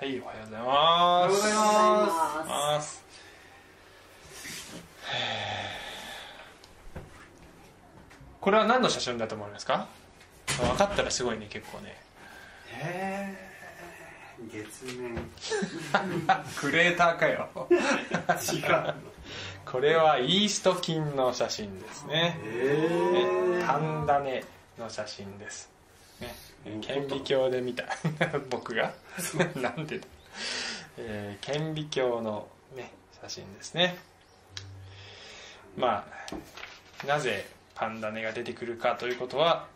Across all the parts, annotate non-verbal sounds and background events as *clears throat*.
はいおはようございおはようますございまます。これは何の写真だと思いますか？分かったらすごいね結構ね。すへえ月面。*laughs* クレーターかよ。違うこれはイースト菌の写真ですね。へえ半種の写真です、ね、顕微鏡で見た僕が。なんでだ、えー顕微鏡の、ね、写真ですね。まあなぜパンダネが出てくるかということは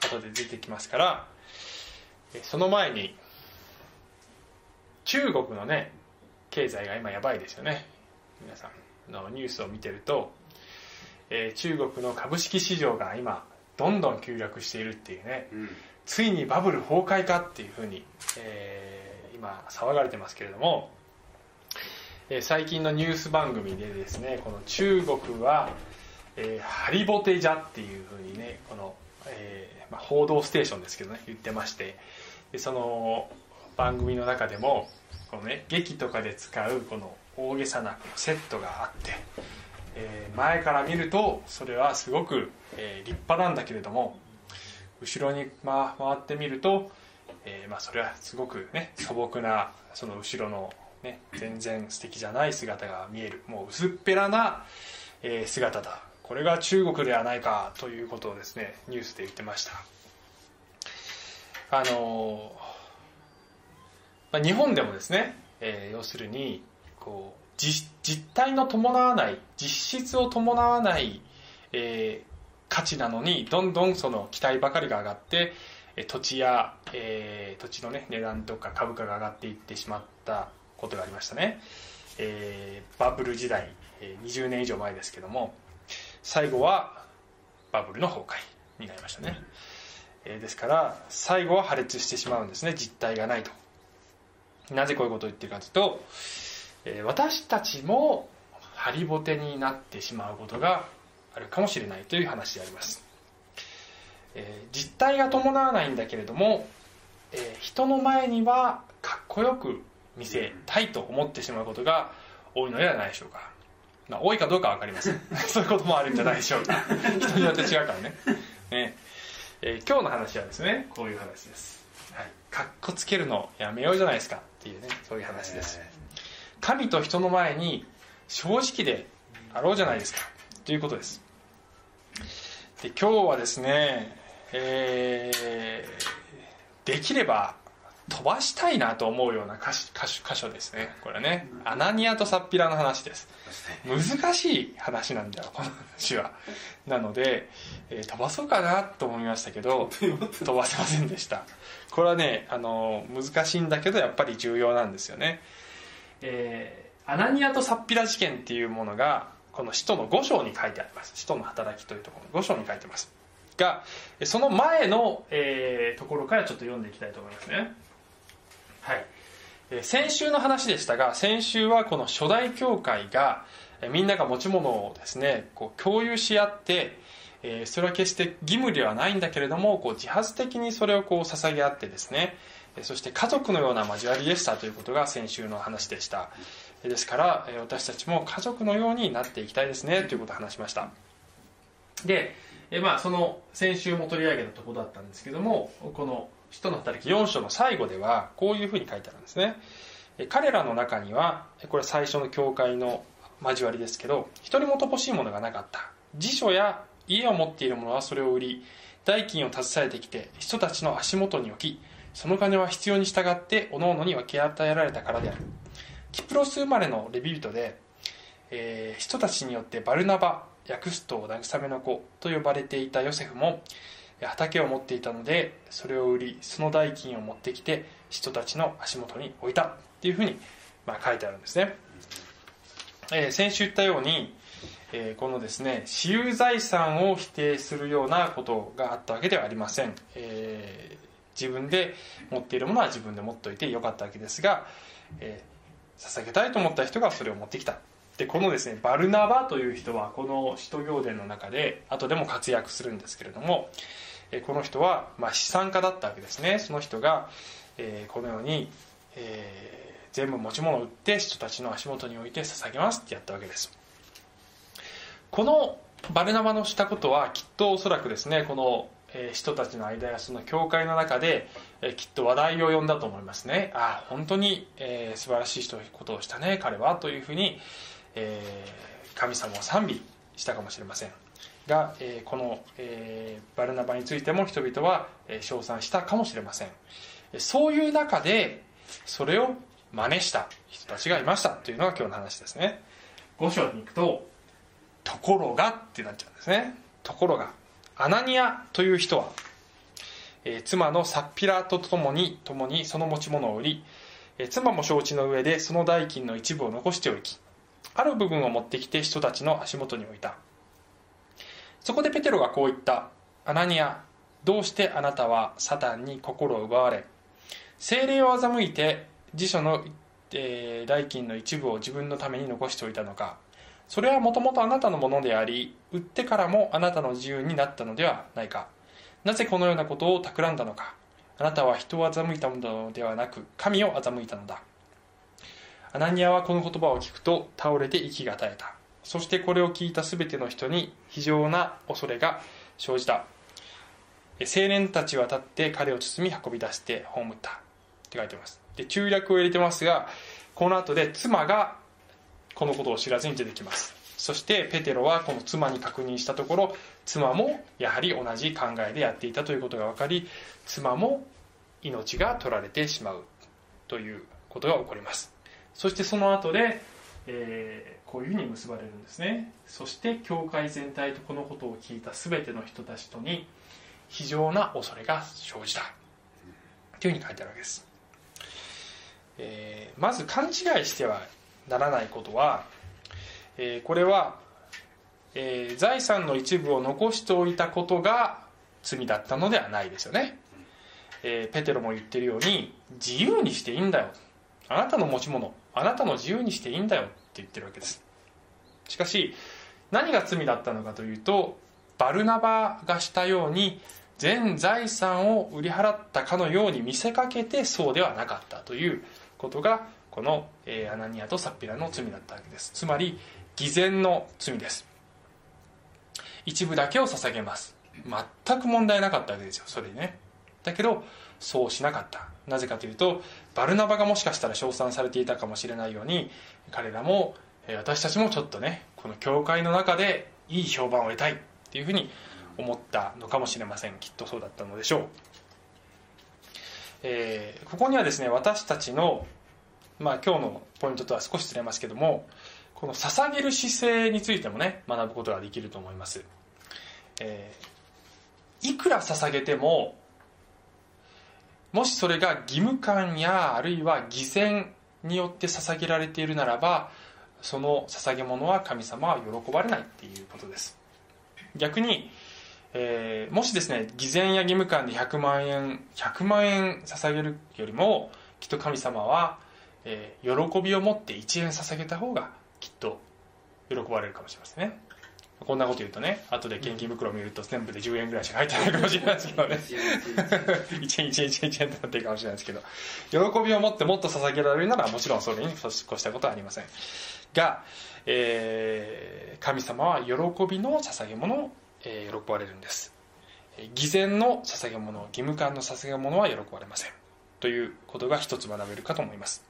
後で出てきますからえその前に中国のね経済が今やばいですよね。皆さんのニュースを見てると、えー中国の株式市場が今どんどん急落しているっていうね。うん。ついにバブル崩壊かっていうふうに、えー今騒がれてますけれども、えー最近のニュース番組でですねこの中国は、えーハリボテじゃっていうふうにねこの、えーまあ、報道ステーションですけどね言ってまして。でその番組の中でもこの、ね、劇とかで使うこの大げさなセットがあって、えー前から見るとそれはすごく、えー立派なんだけれども後ろに回回ってみると、えーまあ、それはすごくね素朴なその後ろの、ね、全然素敵じゃない姿が見えるもう薄っぺらな、えー姿だ。これが中国ではないかということをですねニュースで言ってました。あのまあ、日本でもですね、えー要するにこう実実体の伴わない実質を伴わない、えー価値なのにどんどんその期待ばかりが上がって土地や、えー土地の、ね、値段とか株価が上がっていってしまったことがありましたね、えーバブル時代、20年以上前ですけども最後はバブルの崩壊になりましたね、えーですから最後は破裂してしまうんですね。実体がないと。なぜこういうことを言ってるかというと、私たちもハリボテになってしまうことがあるかもしれないという話であります、えー実体が伴わないんだけれども、えー人の前にはかっこよく見せたいと思ってしまうことが多いのではないでしょうか、まあ、多いかどうかは分かりません。*laughs* そういうこともあるんじゃないでしょうか。*laughs* 人によって違うからね。*laughs* ね、えー今日の話はですねこういう話です、はい、かっこつけるのやめようじゃないですかっていうねそういう話です神と人の前に正直であろうじゃないですか。ということです。で今日はですね、えーできれば飛ばしたいなと思うような箇所箇所箇所ですねこれねアナニアとサッピラの話です。難しい話なんだよこの話は。なので、えー飛ばそうかなと思いましたけど飛ばせませんでした。これはねあの難しいんだけどやっぱり重要なんですよね。えーアナニアとサッピラ事件っていうものがこの使徒の5章に書いてあります。使徒の働きというところの5章に書いてます。がその前の、えーところからちょっと読んでいきたいと思いますね。はい。えー先週の話でしたが先週はこの初代教会がえーみんなが持ち物をですねこう共有し合ってえそれは決して義務ではないんだけれどもこう自発的にそれをこう捧げ合ってですねそして家族のような交わりでしたということが先週の話でした。ですから私たちも家族のようになっていきたいですねということを話しました。で、まあ、その先週も取り上げたところだったんですけどもこの「使徒の働き」4章の最後ではこういうふうに書いてあるんですね。彼らの中にはこれ最初の教会の交わりですけど一人も乏しいものがなかった。辞書や家を持っている者はそれを売り代金を携えてきて人たちの足元に置きその金は必要に従って各々に分け与えられたからである。キプロス生まれのレビ人で、えー人たちによってバルナバ訳すと慰めの子と呼ばれていたヨセフも畑を持っていたのでそれを売りその代金を持ってきて人たちの足元に置いた。っていうふうに、まあ、書いてあるんですね、えー先週言ったように、えーこのですね私有財産を否定するようなことがあったわけではありません、えー自分で持っているものは自分で持っておいてよかったわけですが、えー捧げたいと思った人がそれを持ってきた。でこのですねバルナバという人はこの使徒行伝の中で後でも活躍するんですけれども、えーこの人は、まあ、資産家だったわけですね。その人が、えーこのように、えー全部持ち物を売って人たちの足元に置いて捧げますってやったわけです。このバルナバのしたことはきっとおそらくですねこのえー人たちの間やその教会の中で、えーきっと話題を呼んだと思いますね。ああ本当に、えー素晴らしい人ことをしたね彼はというふうに、えー神様を賛美したかもしれません。が、えーこの、えーバルナバについても人々は、えー称賛したかもしれません。えーそういう中でそれを真似した人たちがいましたというのが今日の話ですね。5章に行くと「ところが」ってなっちゃうんですね。ところがアナニアという人は、えー妻のサッピラと共に共にその持ち物を売り、えー妻も承知の上でその代金の一部を残しておきある部分を持ってきて人たちの足元に置いた。そこでペテロがこう言った。アナニアどうしてあなたはサタンに心を奪われ精霊を欺いて辞書の、えー代金の一部を自分のために残しておいたのか。それはもともとあなたのものであり売ってからもあなたの自由になったのではないか。なぜこのようなことを企んだのか。あなたは人を欺いたのではなく神を欺いたのだ。アナニアはこの言葉を聞くと倒れて息が絶えた。そしてこれを聞いた全ての人に非常な恐れが生じた。青年たちは立って彼を包み運び出して葬った。って書いてます。で中略を入れてますがこの後で妻がこのことを知らずに出てきます。そしてペテロはこの妻に確認したところ妻もやはり同じ考えでやっていたということが分かり妻も命が取られてしまうということが起こります。そしてその後で、えーこういうふうに結ばれるんですね。そして教会全体とこのことを聞いた全ての人たちとに非常な恐れが生じた。というふうに書いてあるわけです、えーまず勘違いしてはならないことは、えーこれは、えー財産の一部を残しておいたことが罪だったのではないですよね、えーペテロも言ってるように自由にしていいんだよ。あなたの持ち物あなたの自由にしていいんだよ。って言ってるわけです。しかし何が罪だったのかというとバルナバがしたように全財産を売り払ったかのように見せかけてそうではなかったということがこの、アナニアとサッピラの罪だったわけです。つまり偽善の罪です。一部だけを捧げます。全く問題なかったわけですよそれにね。だけどそうしなかった。なぜかというとバルナバがもしかしたら称賛されていたかもしれないように彼らも私たちもちょっとねこの教会の中でいい評判を得たい。っていうふうに思ったのかもしれません。きっとそうだったのでしょう、えーここにはですね私たちの、まあ、今日のポイントとは少しずれますけどもこの捧げる姿勢についてもね学ぶことができると思います、えーいくら捧げてももしそれが義務感やあるいは偽善によって捧げられているならばその捧げ物は神様は喜ばれないっていうことです。逆に、えーもしですね偽善や義務感で100万円100万円捧げるよりもきっと神様は、えー喜びを持って1円捧げた方がきっと喜ばれるかもしれませんね。こんなこと言うとね後で献金袋を見ると全部で10円ぐらいしか入ってないかもしれないですけどね。*laughs* 1円1円1円1円ってなってるかもしれないですけど。喜びを持ってもっと捧げられるならもちろんそれに越したことはありません。が、えー神様は喜びの捧げ物を、えー喜ばれるんです。えー偽善の捧げ物義務感の捧げ物は喜ばれません。ということが一つ学べるかと思います。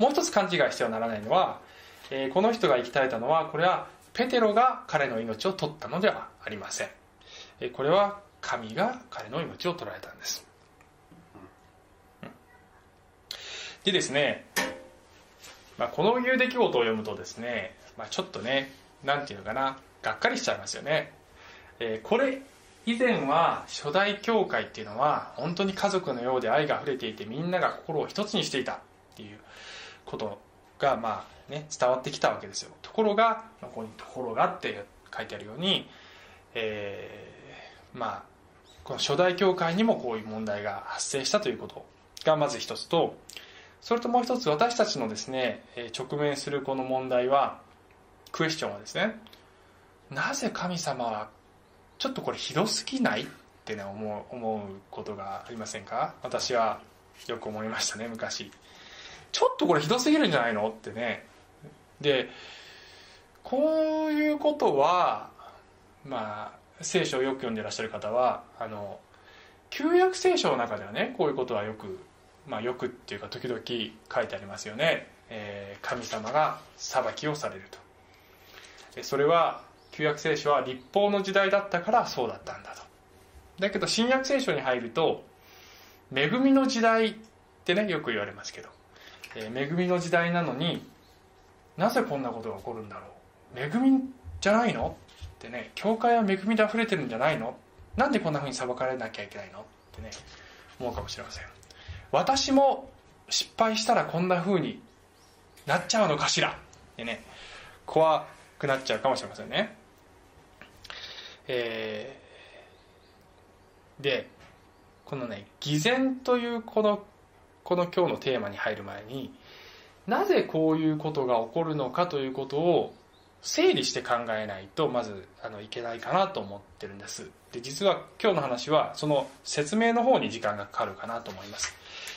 もう一つ勘違いしてはならないのは、えーこの人が生き絶えたのはこれはペテロが彼の命を取ったのではありません。えーこれは神が彼の命を取られたんです。でですね、まあ、このいう出来事を読むとですね、まあ、ちょっとねなんていうのかながっかりしちゃいますよね、えーこれ以前は初代教会っていうのは本当に家族のようで愛が溢れていてみんなが心を一つにしていたっていうことがまあね伝わってきたわけですよ。ところがここに「ところが」って書いてあるように、えーまあこの初代教会にもこういう問題が発生したということがまず一つとそれともう一つ私たちのですね直面するこの問題はクエスチョンはですねなぜ神様はちょっとこれひどすぎない？ってね思う思うことがありませんか？私はよく思いましたね昔。ちょっとこれひどすぎるんじゃないの？ってね。でこういうことはまあ聖書をよく読んでらっしゃる方はあの旧約聖書の中ではねこういうことはよくまあよくっていうか時々書いてありますよね、えー神様が裁きをされると。それは旧約聖書は立法の時代だったからそうだったんだと。だけど新約聖書に入ると恵みの時代ってねよく言われますけど、えー恵みの時代なのになぜこんなことが起こるんだろう。恵みじゃないの？ってね教会は恵みで溢れてるんじゃないの？なんでこんな風に裁かれなきゃいけないの？ってね思うかもしれません。私も失敗したらこんな風になっちゃうのかしら？ってね怖くなっちゃうかもしれませんね。えーでこのね偽善というこのこの今日のテーマに入る前になぜこういうことが起こるのかということを整理して考えないとまずあのいけないかなと思ってるんです。で実は今日の話はその説明の方に時間がかかるかなと思います。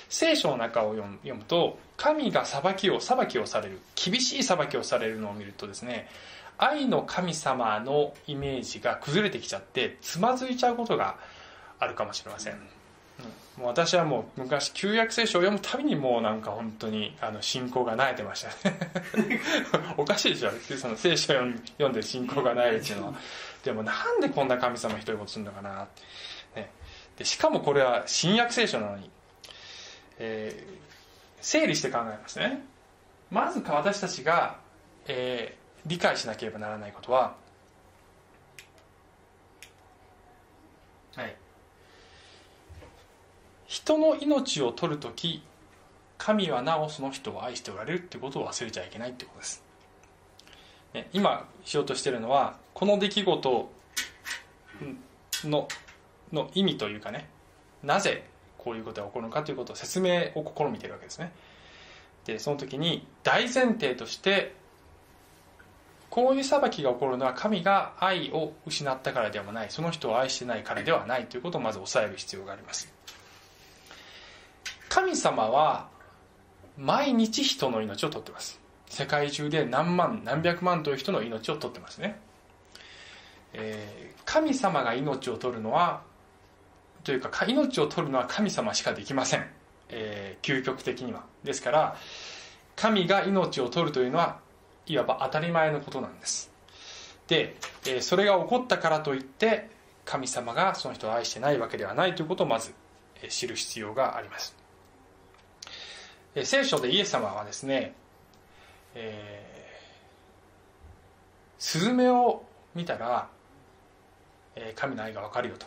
聖書の中を読むと神が裁きを裁きをされる厳しい裁きをされるのを見るとですね愛の神様のイメージが崩れてきちゃってつまずいちゃうことがあるかもしれませ、ん。もう私はもう昔旧約聖書を読むたびにもうなんか本当にあの信仰が萎えてましたね。*laughs* おかしいでしょ。その聖書を読んで信仰がないっていうのは。でもなんでこんな神様ひどいことするのかなって、ね、でしかもこれは新約聖書なのに、えー整理して考えますね。まずか私たちが、えー理解しなければならないことは。はい。人の命を取るとき神はなおその人を愛しておられるってことを忘れちゃいけないってことです、ね、今しようとしてるのはこの出来事のの意味というかねなぜこういうことが起こるのかということを説明を試みてるわけですね。でその時に大前提としてこういう裁きが起こるのは神が愛を失ったからではない。その人を愛してないからではないということをまず抑える必要があります。神様は毎日人の命を取ってます。世界中で何万何百万という人の命を取ってますね、えー神様が命を取るのはというか命を取るのは神様しかできません、えー究極的には。ですから神が命を取るというのはいわば当たり前のことなんです。で、えーそれが起こったからといって神様がその人を愛してないわけではないということをまず知る必要があります。聖書でイエス様はですね、えースズメを見たら、えー神の愛がわかるよと。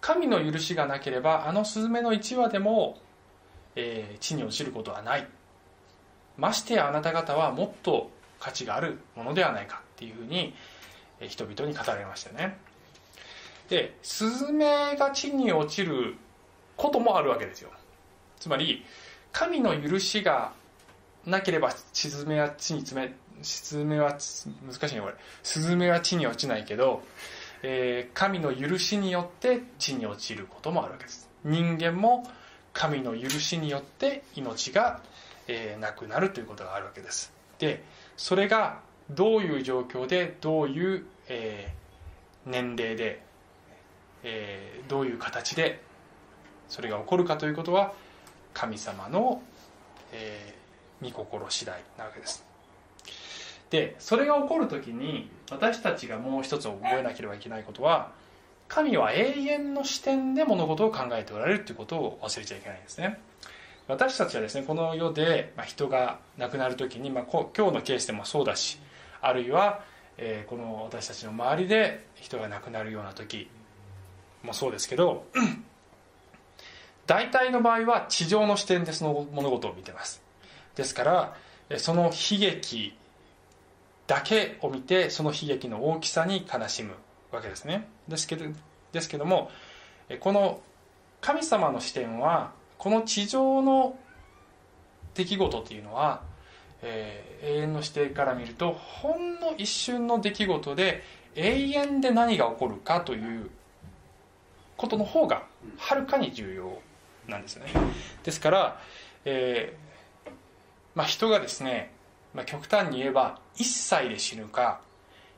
神の許しがなければあのスズメの1羽でも、えー地に落ちることはない。ましてやあなた方はもっと価値があるものではないか。っていうふうにえー人々に語られましたよね。でスズメが地に落ちることもあるわけですよ。つまり神の許しがなければスズメは地に詰めスズメは難しいねこれ。スズメは地に落ちないけど、えー神の許しによって地に落ちることもあるわけです。人間も神の許しによって命が、えーなくなるということがあるわけです。でそれがどういう状況でどういう、えー年齢で、えーどういう形でそれが起こるかということは神様の、えー御心次第なわけです。でそれが起こる時に私たちがもう一つ覚えなければいけないことは神は永遠の視点で物事を考えておられるということを忘れちゃいけないんですね。私たちはですねこの世で、まあ、人が亡くなる時に、まあ、こ今日のケースでもそうだしあるいは、えーこの私たちの周りで人が亡くなるような時もそうですけど大体の場合は地上の視点でその物事を見てます。ですからその悲劇だけを見てその悲劇の大きさに悲しむわけですね。ですけどですけどもこの神様の視点はこの地上の出来事っていうのは、えー永遠の視点から見るとほんの一瞬の出来事で永遠で何が起こるかということの方がはるかに重要。なんですよね。ですから、えーまあ、人がですね、まあ、極端に言えば1歳で死ぬか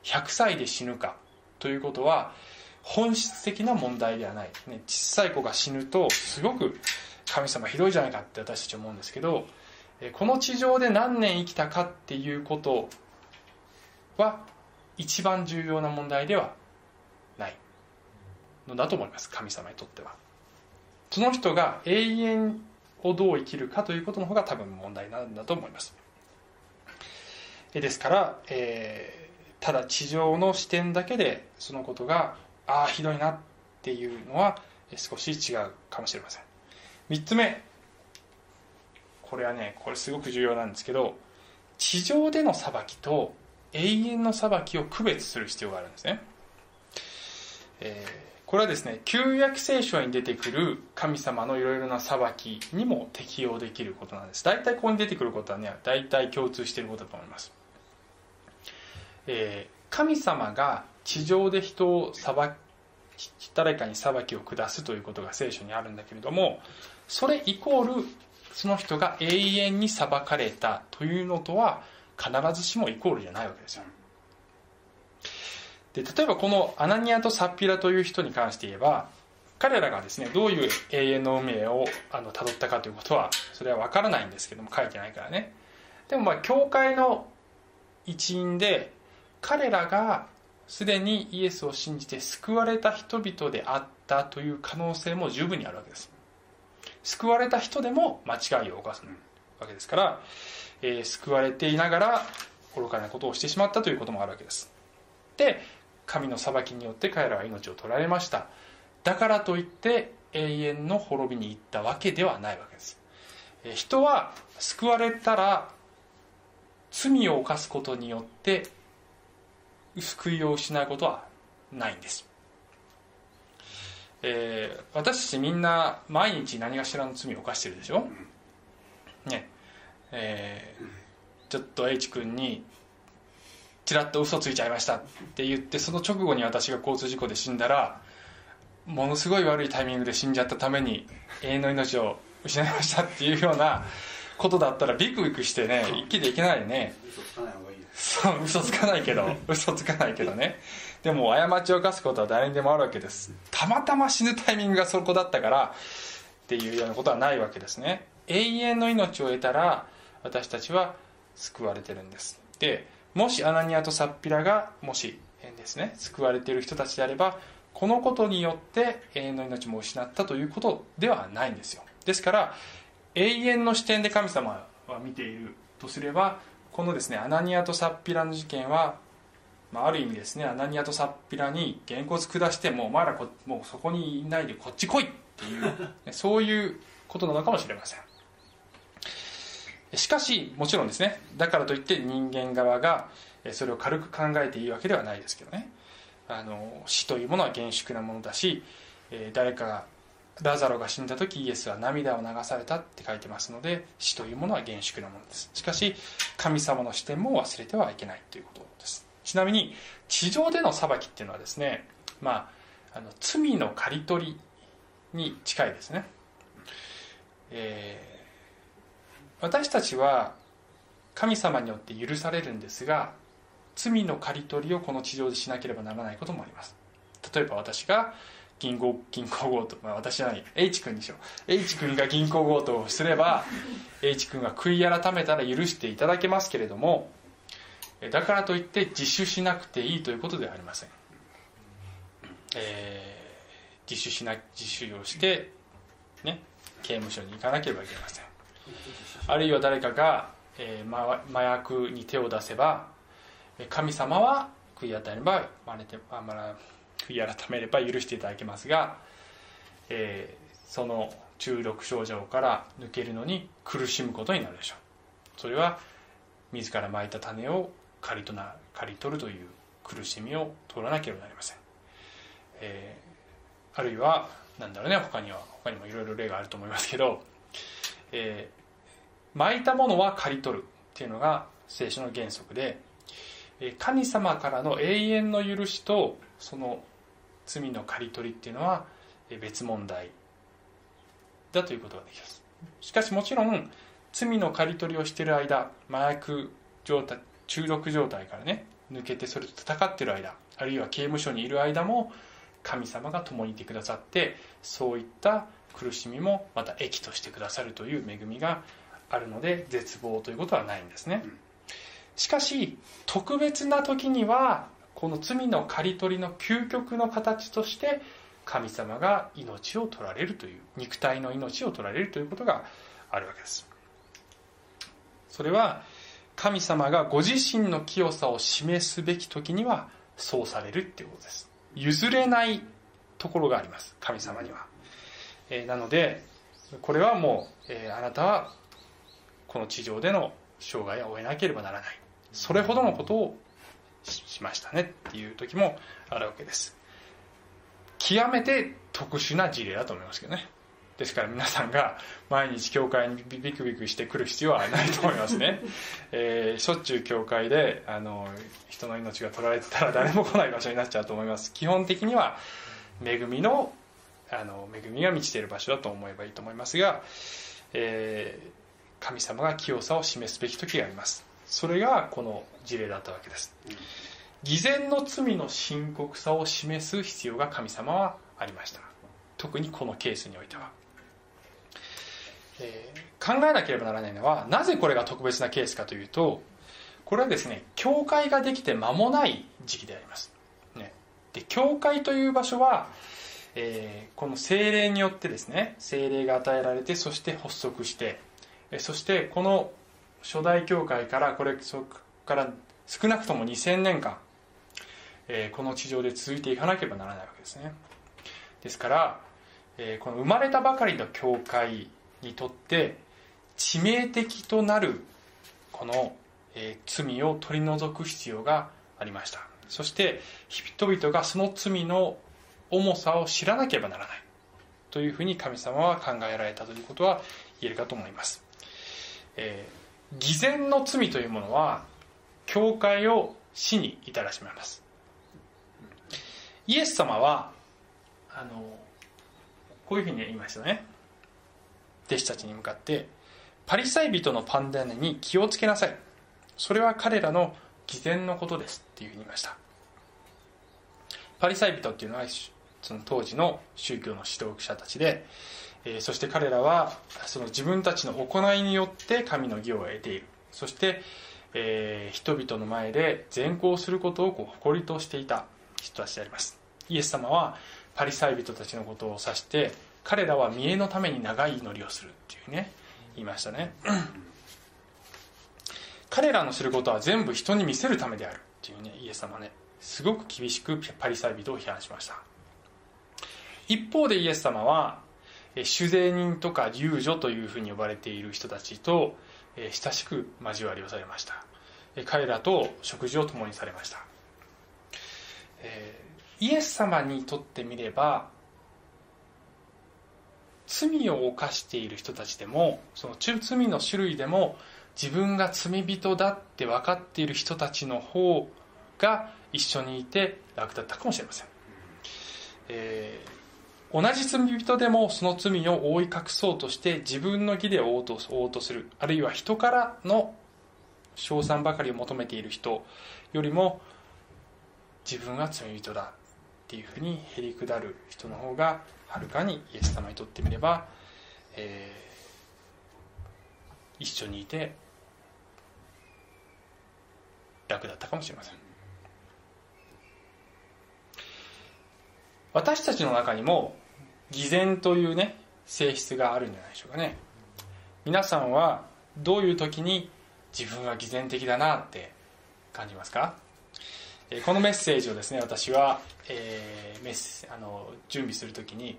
100歳で死ぬかということは本質的な問題ではない、ね、小さい子が死ぬとすごく神様ひどいじゃないかって私たち思うんですけどえこの地上で何年生きたかっていうことは一番重要な問題ではないのだと思います。神様にとっては。その人が永遠をどう生きるかということの方が多分問題なんだと思います。ですから、えーただ地上の視点だけでそのことがああひどいなっていうのは少し違うかもしれません。3つ目。これはねこれすごく重要なんですけど地上での裁きと永遠の裁きを区別する必要があるんですね、えーこれはですね旧約聖書に出てくる神様のいろいろな裁きにも適用できることなんです。大体ここに出てくることはね大体共通していることだと思います、えー神様が地上で人を裁き誰かに裁きを下すということが聖書にあるんだけれどもそれイコールその人が永遠に裁かれたというのとは必ずしもイコールじゃないわけですよ。で例えばこのアナニアとサッピラという人に関して言えば彼らがですねどういう永遠の運命をあの辿ったかということはそれは分からないんですけども書いてないからね。でもまあ教会の一員で彼らがすでにイエスを信じて救われた人々であったという可能性も十分にあるわけです。救われた人でも間違いを犯すわけですから、えー救われていながら愚かなことをしてしまったということもあるわけです。で神の裁きによって彼らは命を取られました。だからといって永遠の滅びに行ったわけではないわけです。人は救われたら罪を犯すことによって救いを失うことはないんです、えー私たちみんな毎日何かしらの罪を犯してるでしょ？ね。えーちょっと H 君にちらっと嘘ついちゃいましたって言ってその直後に私が交通事故で死んだらものすごい悪いタイミングで死んじゃったために永遠の命を失いましたっていうようなことだったらビクビクしてね生きていけないね。嘘つかない方がいいう嘘つかないけど嘘つかないけどね。でも過ちを犯すことは誰にでもあるわけです。たまたま死ぬタイミングがそこだったからっていうようなことはないわけですね。永遠の命を得たら私たちは救われてるんです。でもしアナニアとサッピラがもしえーですね救われている人たちであればこのことによって永遠の命も失ったということではないんですよ。ですから永遠の視点で神様は見ているとすればこのですねアナニアとサッピラの事件は、まあ、ある意味ですねアナニアとサッピラにげんこつ下してもうお前らこもうそこにいないでこっち来いっていうねそういうことなのかもしれません。しかしもちろんですね。だからといって人間側がそれを軽く考えていいわけではないですけどね。あの死というものは厳粛なものだし誰かがラザロが死んだ時イエスは涙を流されたって書いてますので死というものは厳粛なものです。しかし神様の視点も忘れてはいけないということです。ちなみに地上での裁きっていうのはですねまああの罪の刈り取りに近いですね、えー私たちは神様によって許されるんですが罪の刈り取りをこの地上でしなければならないこともあります。例えば私が銀行銀行強盗、まあ、私じゃない H 君にしよう。H 君が銀行強盗をすれば H 君が悔い改めたら許していただけますけれどもだからといって自首しなくていいということではありません、えー自首しな自首をして、ね、刑務所に行かなければいけません。あるいは誰かが、えー麻薬に手を出せば神様は悔い改めればまれてあまあ悔い改めれば許していただけますが、えーその中毒症状から抜けるのに苦しむことになるでしょう。それは自らまいた種を刈りとな刈り取るという苦しみを取らなければなりません、えーあるいはなんだろうね他には他にもいろいろ例があると思いますけど、えー巻いたものは刈り取るっていうのが聖書の原則で神様からの永遠の許しとその罪の刈り取りっていうのは別問題だということができます。しかしもちろん罪の刈り取りをしている間麻薬状態中毒状態からね抜けてそれと戦っている間あるいは刑務所にいる間も神様が共にいてくださってそういった苦しみもまた益としてくださるという恵みがあるので絶望ということはないんですね。しかし特別な時にはこの罪の刈り取りの究極の形として神様が命を取られるという肉体の命を取られるということがあるわけです。それは神様がご自身の清さを示すべき時にはそうされるっていうことです。譲れないところがあります神様には、えー、なのでこれはもう、えー、あなたはこの地上での生涯を終えなければならない。それほどのことをしましたねっていう時もあるわけです。極めて特殊な事例だと思いますけどね。ですから皆さんが毎日教会にビクビクしてくる必要はないと思いますね、*laughs* えー、しょっちゅう教会であの人の命が取られてたら誰も来ない場所になっちゃうと思います。基本的には恵みのあの恵みが満ちている場所だと思えばいいと思いますが、えー、神様が清さを示すべき時があります。それがこの事例だったわけです。偽善の罪の深刻さを示す必要が神様はありました。特にこのケースにおいては。えー、考えなければならないのはなぜこれが特別なケースかというとこれはですね教会ができて間もない時期であります、ね、で教会という場所は、えー、この精霊によってですね精霊が与えられてそして発足してそしてこの初代教会からこれそこから少なくとも2000年間、えー、この地上で続いていかなければならないわけですね。ですから、えー、この生まれたばかりの教会にとって致命的となるこの、えー、罪を取り除く必要がありました。そして人々がその罪の重さを知らなければならない。というふうに神様は考えられたということは言えるかと思います、えー、偽善の罪というものは教会を死に至らしめます。イエス様はあのこういうふうに言いましたね。弟子たちに向かってパリサイ人のパンダネに気をつけなさい。それは彼らの偽善のことですっていうふうに言いました。パリサイ人っていうのはその当時の宗教の指導者たちで、え、そして彼らはその自分たちの行いによって神の義を得ている。そして、えー、人々の前で善行することをこう誇りとしていた。人たちであります。イエス様はパリサイ人たちのことを指して彼らは見栄のために長い祈りをするっていうね言いましたね。*clears throat* 彼らのすることは全部人に見せるためであるっていうねイエス様ね。すごく厳しくパリサイ人を批判しました。一方でイエス様は酒税人とか遊女というふうに呼ばれている人たちと親しく交わりをされました。彼らと食事を共にされました。イエス様にとってみれば罪を犯している人たちでもその罪の種類でも自分が罪人だって分かっている人たちの方が一緒にいて楽だったかもしれません、えー、同じ罪人でもその罪を覆い隠そうとして自分の義で覆おうとする。あるいは人からの称賛ばかりを求めている人よりも自分は罪人だっていうふうにへりくだる人の方がはるかにイエス様にとってみれば、えー、一緒にいて楽だったかもしれません。私たちの中にも偽善というね性質があるんじゃないでしょうかね。皆さんはどういう時に自分は偽善的だなって感じますか？このメッセージをですね私は、えー、メッあの準備する時に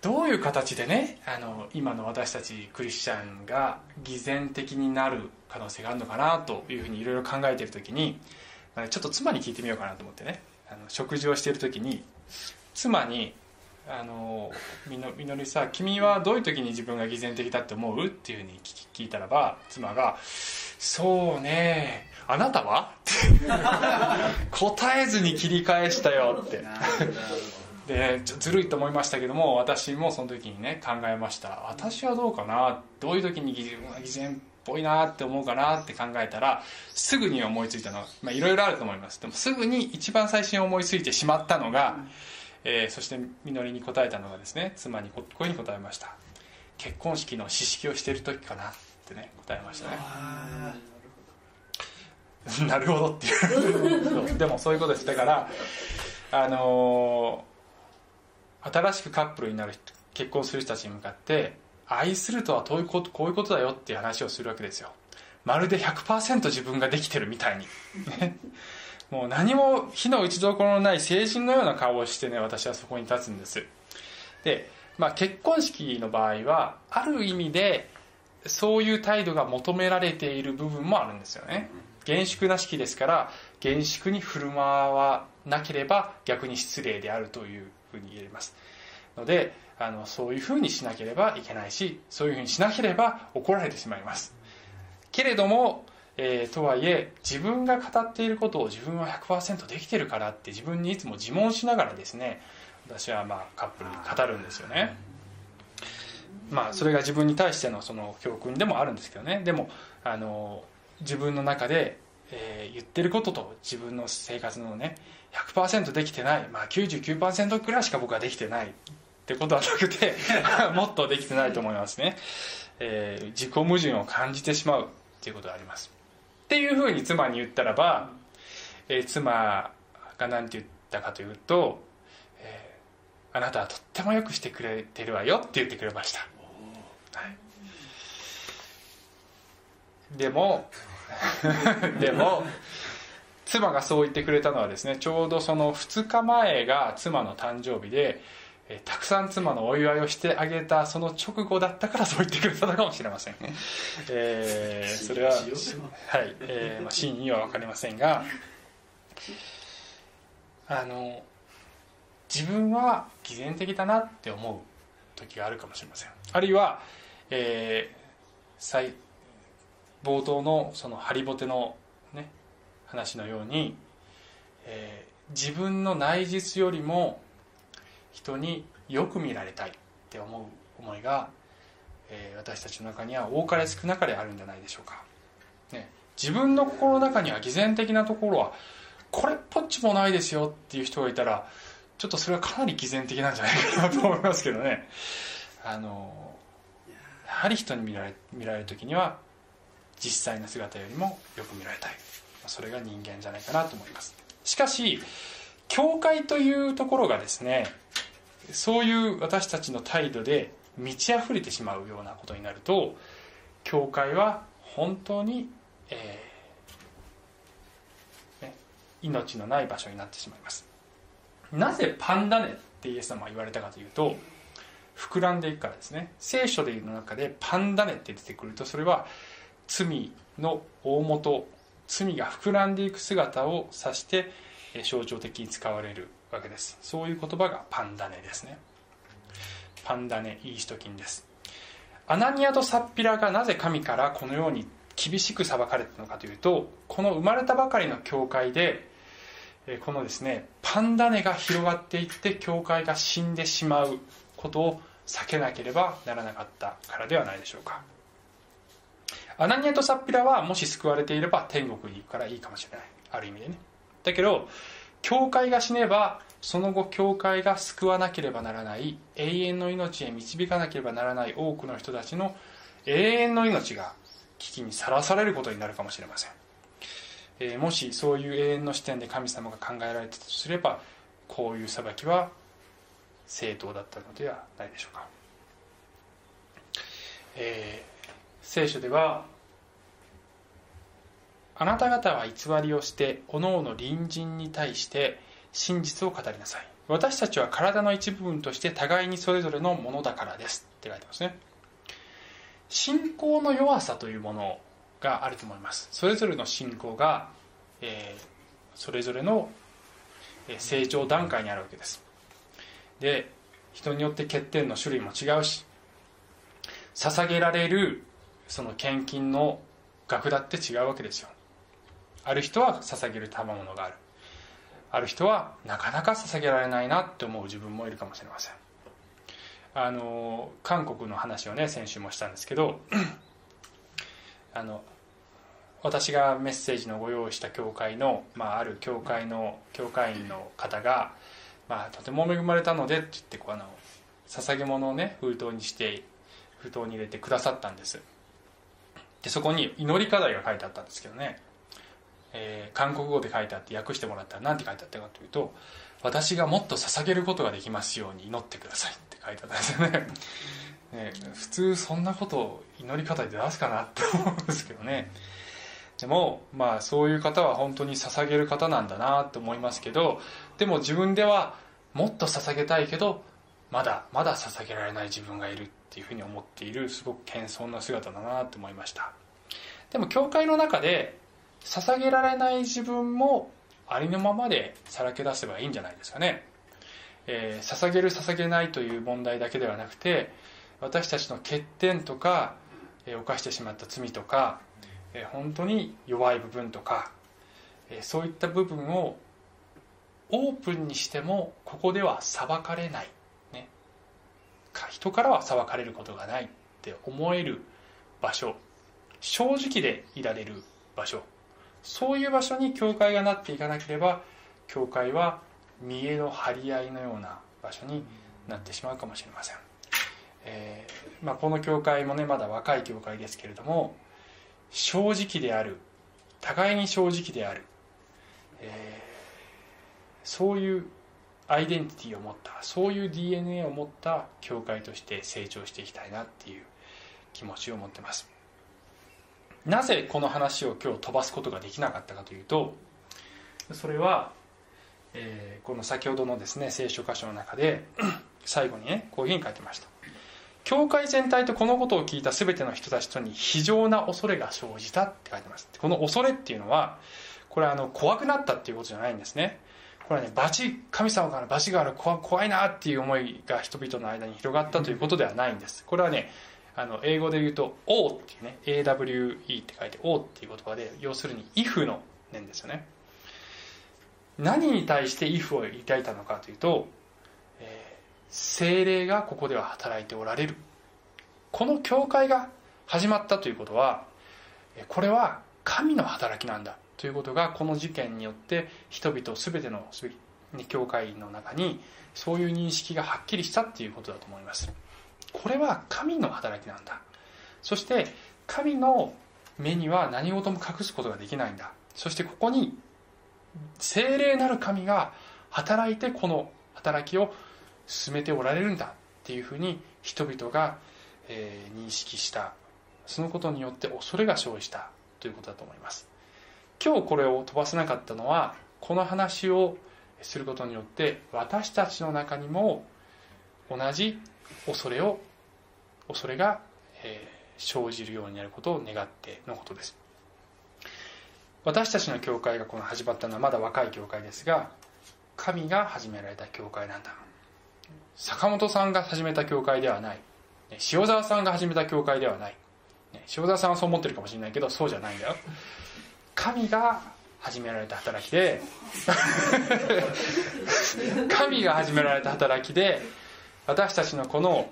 どういう形でねあの今の私たちクリスチャンが偽善的になる可能性があるのかなというふうにいろいろ考えている時にちょっと妻に聞いてみようかなと思ってねあの食事をしている時に妻に「あのみのみのりさ君はどういう時に自分が偽善的だって思う?」っていうふうに聞いたらば妻が「そうねあなたは?」って答えずに切り返したよって。でずるいと思いましたけども私もその時にね考えました。私はどうかな？どういう時に偽善っぽいなって思うかなって考えたらすぐに思いついたの。はいろいろあると思います。でもすぐに一番最初に思いついてしまったのが、えーそしてみのりに答えたのがですね妻にここういうふうに答えました。結婚式の試式をしている時かなってね答えましたね。あ *laughs* なるほどっていう。*laughs* でもそういうことです。だからあのー新しくカップルになる人結婚する人たちに向かって愛するとはどういうことこういうことだよっていう話をするわけですよ。まるで100%自分ができてるみたいに。ねもう何も火の打ちどころのない成人のような顔をしてね私はそこに立つんです。で、まあ、結婚式の場合はある意味でそういう態度が求められている部分もあるんですよね。厳粛な式ですから厳粛に振る舞わなければ逆に失礼であるというふうに言えます。のであのそういうふうにしなければいけないしそういうふうにしなければ怒られてしまいます。けれども、えーとはいえ自分が語っていることを自分は100%できてるからって自分にいつも自問しながらですね私はまあカップルに語るんですよね。まあそれが自分に対してのその教訓でもあるんですけどね。でもあの自分の中で、えー言ってることと自分の生活のね100%できてない、まあ、99%くらいしか僕はできてないってことはなくて *laughs* もっとできてないと思いますね、えー自己矛盾を感じてしまうっていうことがありますっていうふうに妻に言ったらば、えー妻が何て言ったかというと、えーあなたはとってもよくしてくれてるわよって言ってくれました、はい。でも *laughs* でも妻がそう言ってくれたのはですねちょうどその2日前が妻の誕生日でえーたくさん妻のお祝いをしてあげたその直後だったからそう言ってくれたのかもしれません、えーそれははい、えーまあ、真意は分かりませんがあの自分は偽善的だなって思う時があるかもしれません。あるいは、えー最冒頭のそのハリボテの、ね、話のように、えー自分の内実よりも人によく見られたいって思う思いが、えー私たちの中には多かれ少なかれあるんじゃないでしょうか、ね、自分の心の中には偽善的なところはこれっぽっちもないですよっていう人がいたらちょっとそれはかなり偽善的なんじゃないかなと思いますけどね。あのやはり人に見られ見られる時には実際の姿よりもよく見られたい。それが人間じゃないかなと思います。しかし教会というところがですねそういう私たちの態度で満ち溢れてしまうようなことになると教会は本当に、えーね命のない場所になってしまいます。なぜパンダネってイエス様は言われたかというと膨らんでいくからですね。聖書でいうの中でパンダネって出てくるとそれは罪の大元罪が膨らんでいく姿を指して象徴的に使われるわけです。そういう言葉がパンダネですね。パンダネイースト菌です。アナニアとサッピラがなぜ神からこのように厳しく裁かれたのかというとこの生まれたばかりの教会でこのですねパンダネが広がっていって教会が死んでしまうことを避けなければならなかったからではないでしょうか。アナニアとサッピラはもし救われていれば天国に行くからいいかもしれない。ある意味でね。だけど教会が死ねばその後教会が救わなければならない永遠の命へ導かなければならない多くの人たちの永遠の命が危機にさらされることになるかもしれません、えーもしそういう永遠の視点で神様が考えられたとすればこういう裁きは正当だったのではないでしょうか、えー聖書ではあなた方は偽りをしておのおの隣人に対して真実を語りなさい。私たちは体の一部分として互いにそれぞれのものだからです。って書いてますね。信仰の弱さというものがあると思います。それぞれの信仰が、えーそれぞれの成長段階にあるわけです。で人によって欠点の種類も違うし捧げられるその献金の額だって違うわけですよ。ある人は捧げる賜物がある。ある人はなかなか捧げられないなって思う自分もいるかもしれません。あの韓国の話をね先週もしたんですけど *clears throat* あの私がメッセージのご用意した教会の、まあ、ある教会の教会員の方が、まあ、とても恵まれたのでって言ってこうあの捧げ物をね封筒にして封筒に入れてくださったんです。でそこに祈り課題が書いてあったんですけどね、えー、韓国語で書いてあって訳してもらったら何て書いてあったかというと「私がもっと捧げることができますように祈ってください」って書いてあったんですよね。ね普通そんなことを祈り課題で出すかなって思うんですけどね。でもまあそういう方は本当に捧げる方なんだなと思いますけどでも自分ではもっと捧げたいけどまだまだ捧げられない自分がいるっていうふうに思っているすごく謙遜な姿だなと思いました。でも教会の中で捧げられない自分もありのままでさらけ出せばいいんじゃないですかね、えー、捧げる捧げないという問題だけではなくて私たちの欠点とか、えー、犯してしまった罪とかえ本当に弱い部分とか、えそういった部分をオープンにしてもここでは裁かれない、ね、人からは裁かれることがないって思える場所。正直でいられる場所。そういう場所に教会がなっていかなければ教会は見栄の張り合いのような場所になってしまうかもしれません、えー、まあ、この教会もねまだ若い教会ですけれども正直である互いに正直である、えー、そういうアイデンティティを持ったそういう DNA を持った教会として成長していきたいなっていう気持ちを持ってます。なぜこの話を今日飛ばすことができなかったかというとそれは、えー、この先ほどのですね聖書箇所の中で *clears throat* 最後にねこういうふうに書いてました。教会全体とこのことを聞いた全ての人たちとに非常な恐れが生じたって書いてます。この恐れっていうのはこれはあの怖くなったっていうことじゃないんですね。これはね罰神様から罰がある怖いなっていう思いが人々の間に広がったということではないんです。これはねあの英語で言うと「O」っていうね AWE って書いて「O」っていう言葉で要するに「if」の念ですよね。何に対して「if」を抱いたのかというと精霊がここでは働いておられる。この教会が始まったということはこれは神の働きなんだということがこの事件によって人々全ての教会の中にそういう認識がはっきりしたっていうことだと思います。これは神の働きなんだ。そして神の目には何事も隠すことができないんだ。そしてここに精霊なる神が働いてこの働きを進めておられるんだっていうふうに人々が、え、認識した。そのことによって恐れが生じたということだと思います。今日これを飛ばせなかったのはこの話をすることによって私たちの中にも同じ恐れを恐れが、え、生じるようになることを願ってのことです。私たちの教会がこの始まったのはまだ若い教会ですが神が始められた教会なんだ。坂本さんが始めた教会ではない。塩沢さんが始めた教会ではない。塩沢さんはそう思ってるかもしれないけどそうじゃないんだよ。神が始められた働きで *laughs* 神が始められた働きで私たちのこの、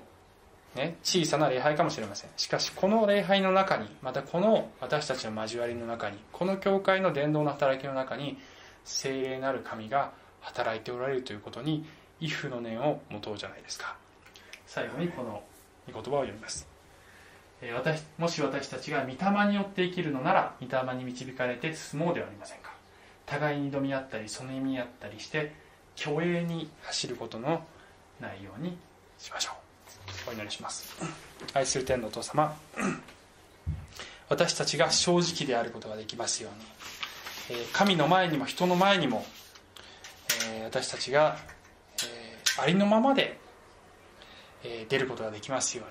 ね、小さな礼拝かもしれません。しかしこの礼拝の中にまたこの私たちの交わりの中にこの教会の伝道の働きの中に聖霊なる神が働いておられるということに「if」の念を持とうじゃないですか。最後にこの御言葉を読みます。私もし私たちが御霊によって生きるのなら御霊に導かれて進もうではありませんか。互いに挑み合ったりその意味合ったりして虚栄に走ることのないようにしましょう。お祈りします。愛する天のお父様。*clears throat* 私たちが正直であることができますように。神の前にも人の前にも私たちがありのままで出ることができますよ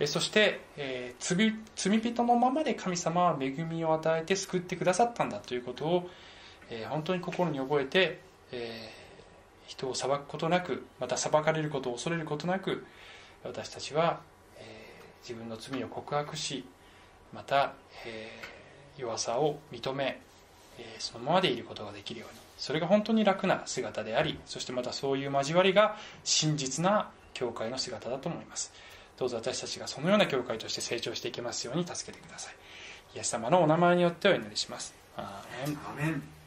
うに。そして罪人のままで神様は恵みを与えて救ってくださったんだということを本当に心に覚えて人を裁くことなくまた裁かれることを恐れることなく私たちはえ自分の罪を告白しまたえ弱さを認めえーそのままでいることができるように。それが本当に楽な姿でありそしてまたそういう交わりが真実な教会の姿だと思います。どうぞ私たちがそのような教会として成長していけますように助けてください。イエス様のお名前によってお祈りします。アーメン。アーメン。